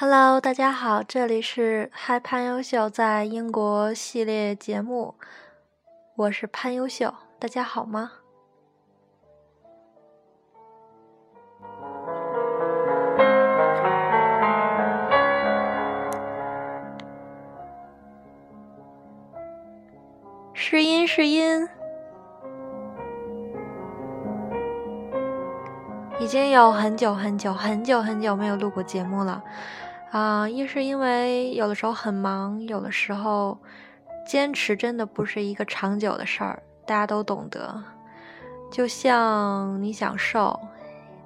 Hello，大家好，这里是嗨潘优秀在英国系列节目，我是潘优秀，大家好吗？试音试音。已经有很久很久很久很久没有录过节目了，啊，一是因为有的时候很忙，有的时候坚持真的不是一个长久的事儿，大家都懂得。就像你想瘦、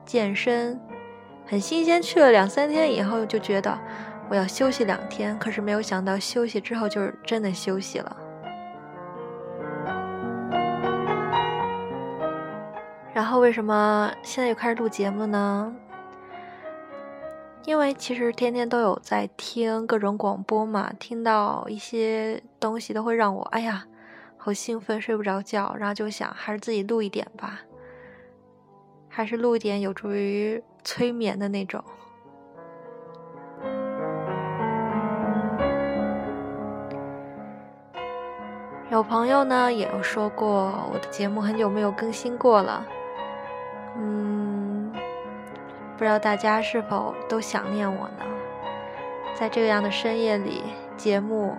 健身，很新鲜，去了两三天以后就觉得我要休息两天，可是没有想到休息之后就是真的休息了。然后为什么现在又开始录节目呢？因为其实天天都有在听各种广播嘛，听到一些东西都会让我哎呀，好兴奋，睡不着觉，然后就想还是自己录一点吧，还是录一点有助于催眠的那种。有朋友呢也有说过，我的节目很久没有更新过了。不知道大家是否都想念我呢？在这样的深夜里，节目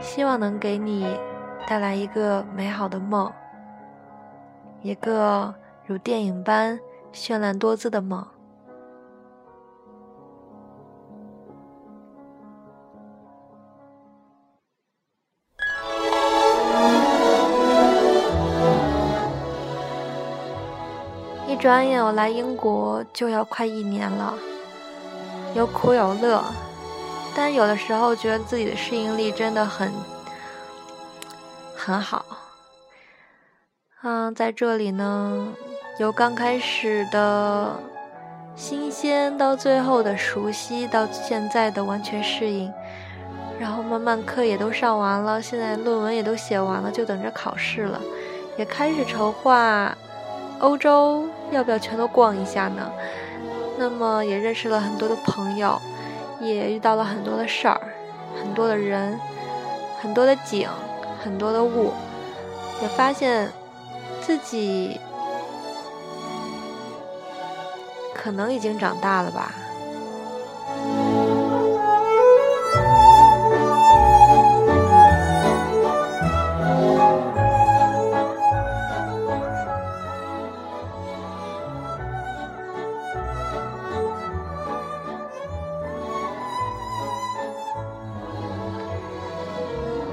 希望能给你带来一个美好的梦，一个如电影般绚烂多姿的梦。转眼我来英国就要快一年了，有苦有乐，但有的时候觉得自己的适应力真的很很好。嗯，在这里呢，由刚开始的新鲜到最后的熟悉，到现在的完全适应，然后慢慢课也都上完了，现在论文也都写完了，就等着考试了，也开始筹划欧洲。要不要全都逛一下呢？那么也认识了很多的朋友，也遇到了很多的事儿，很多的人，很多的景，很多的物，也发现自己可能已经长大了吧。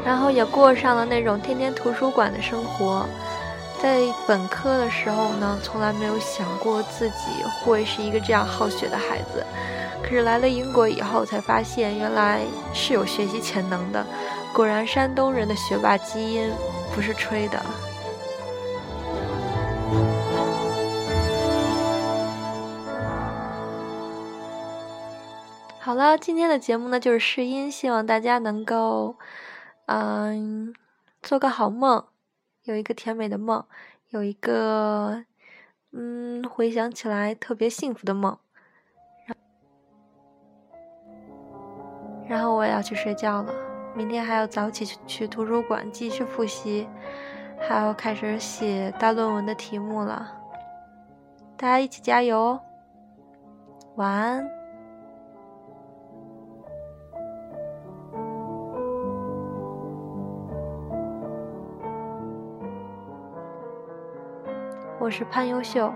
然后也过上了那种天天图书馆的生活，在本科的时候呢，从来没有想过自己会是一个这样好学的孩子。可是来了英国以后，才发现原来是有学习潜能的。果然，山东人的学霸基因不是吹的。好了，今天的节目呢就是试音，希望大家能够。嗯，做个好梦，有一个甜美的梦，有一个嗯，回想起来特别幸福的梦。然后我也要去睡觉了，明天还要早起去图书馆继续复习，还要开始写大论文的题目了。大家一起加油哦！晚安。我是潘优秀。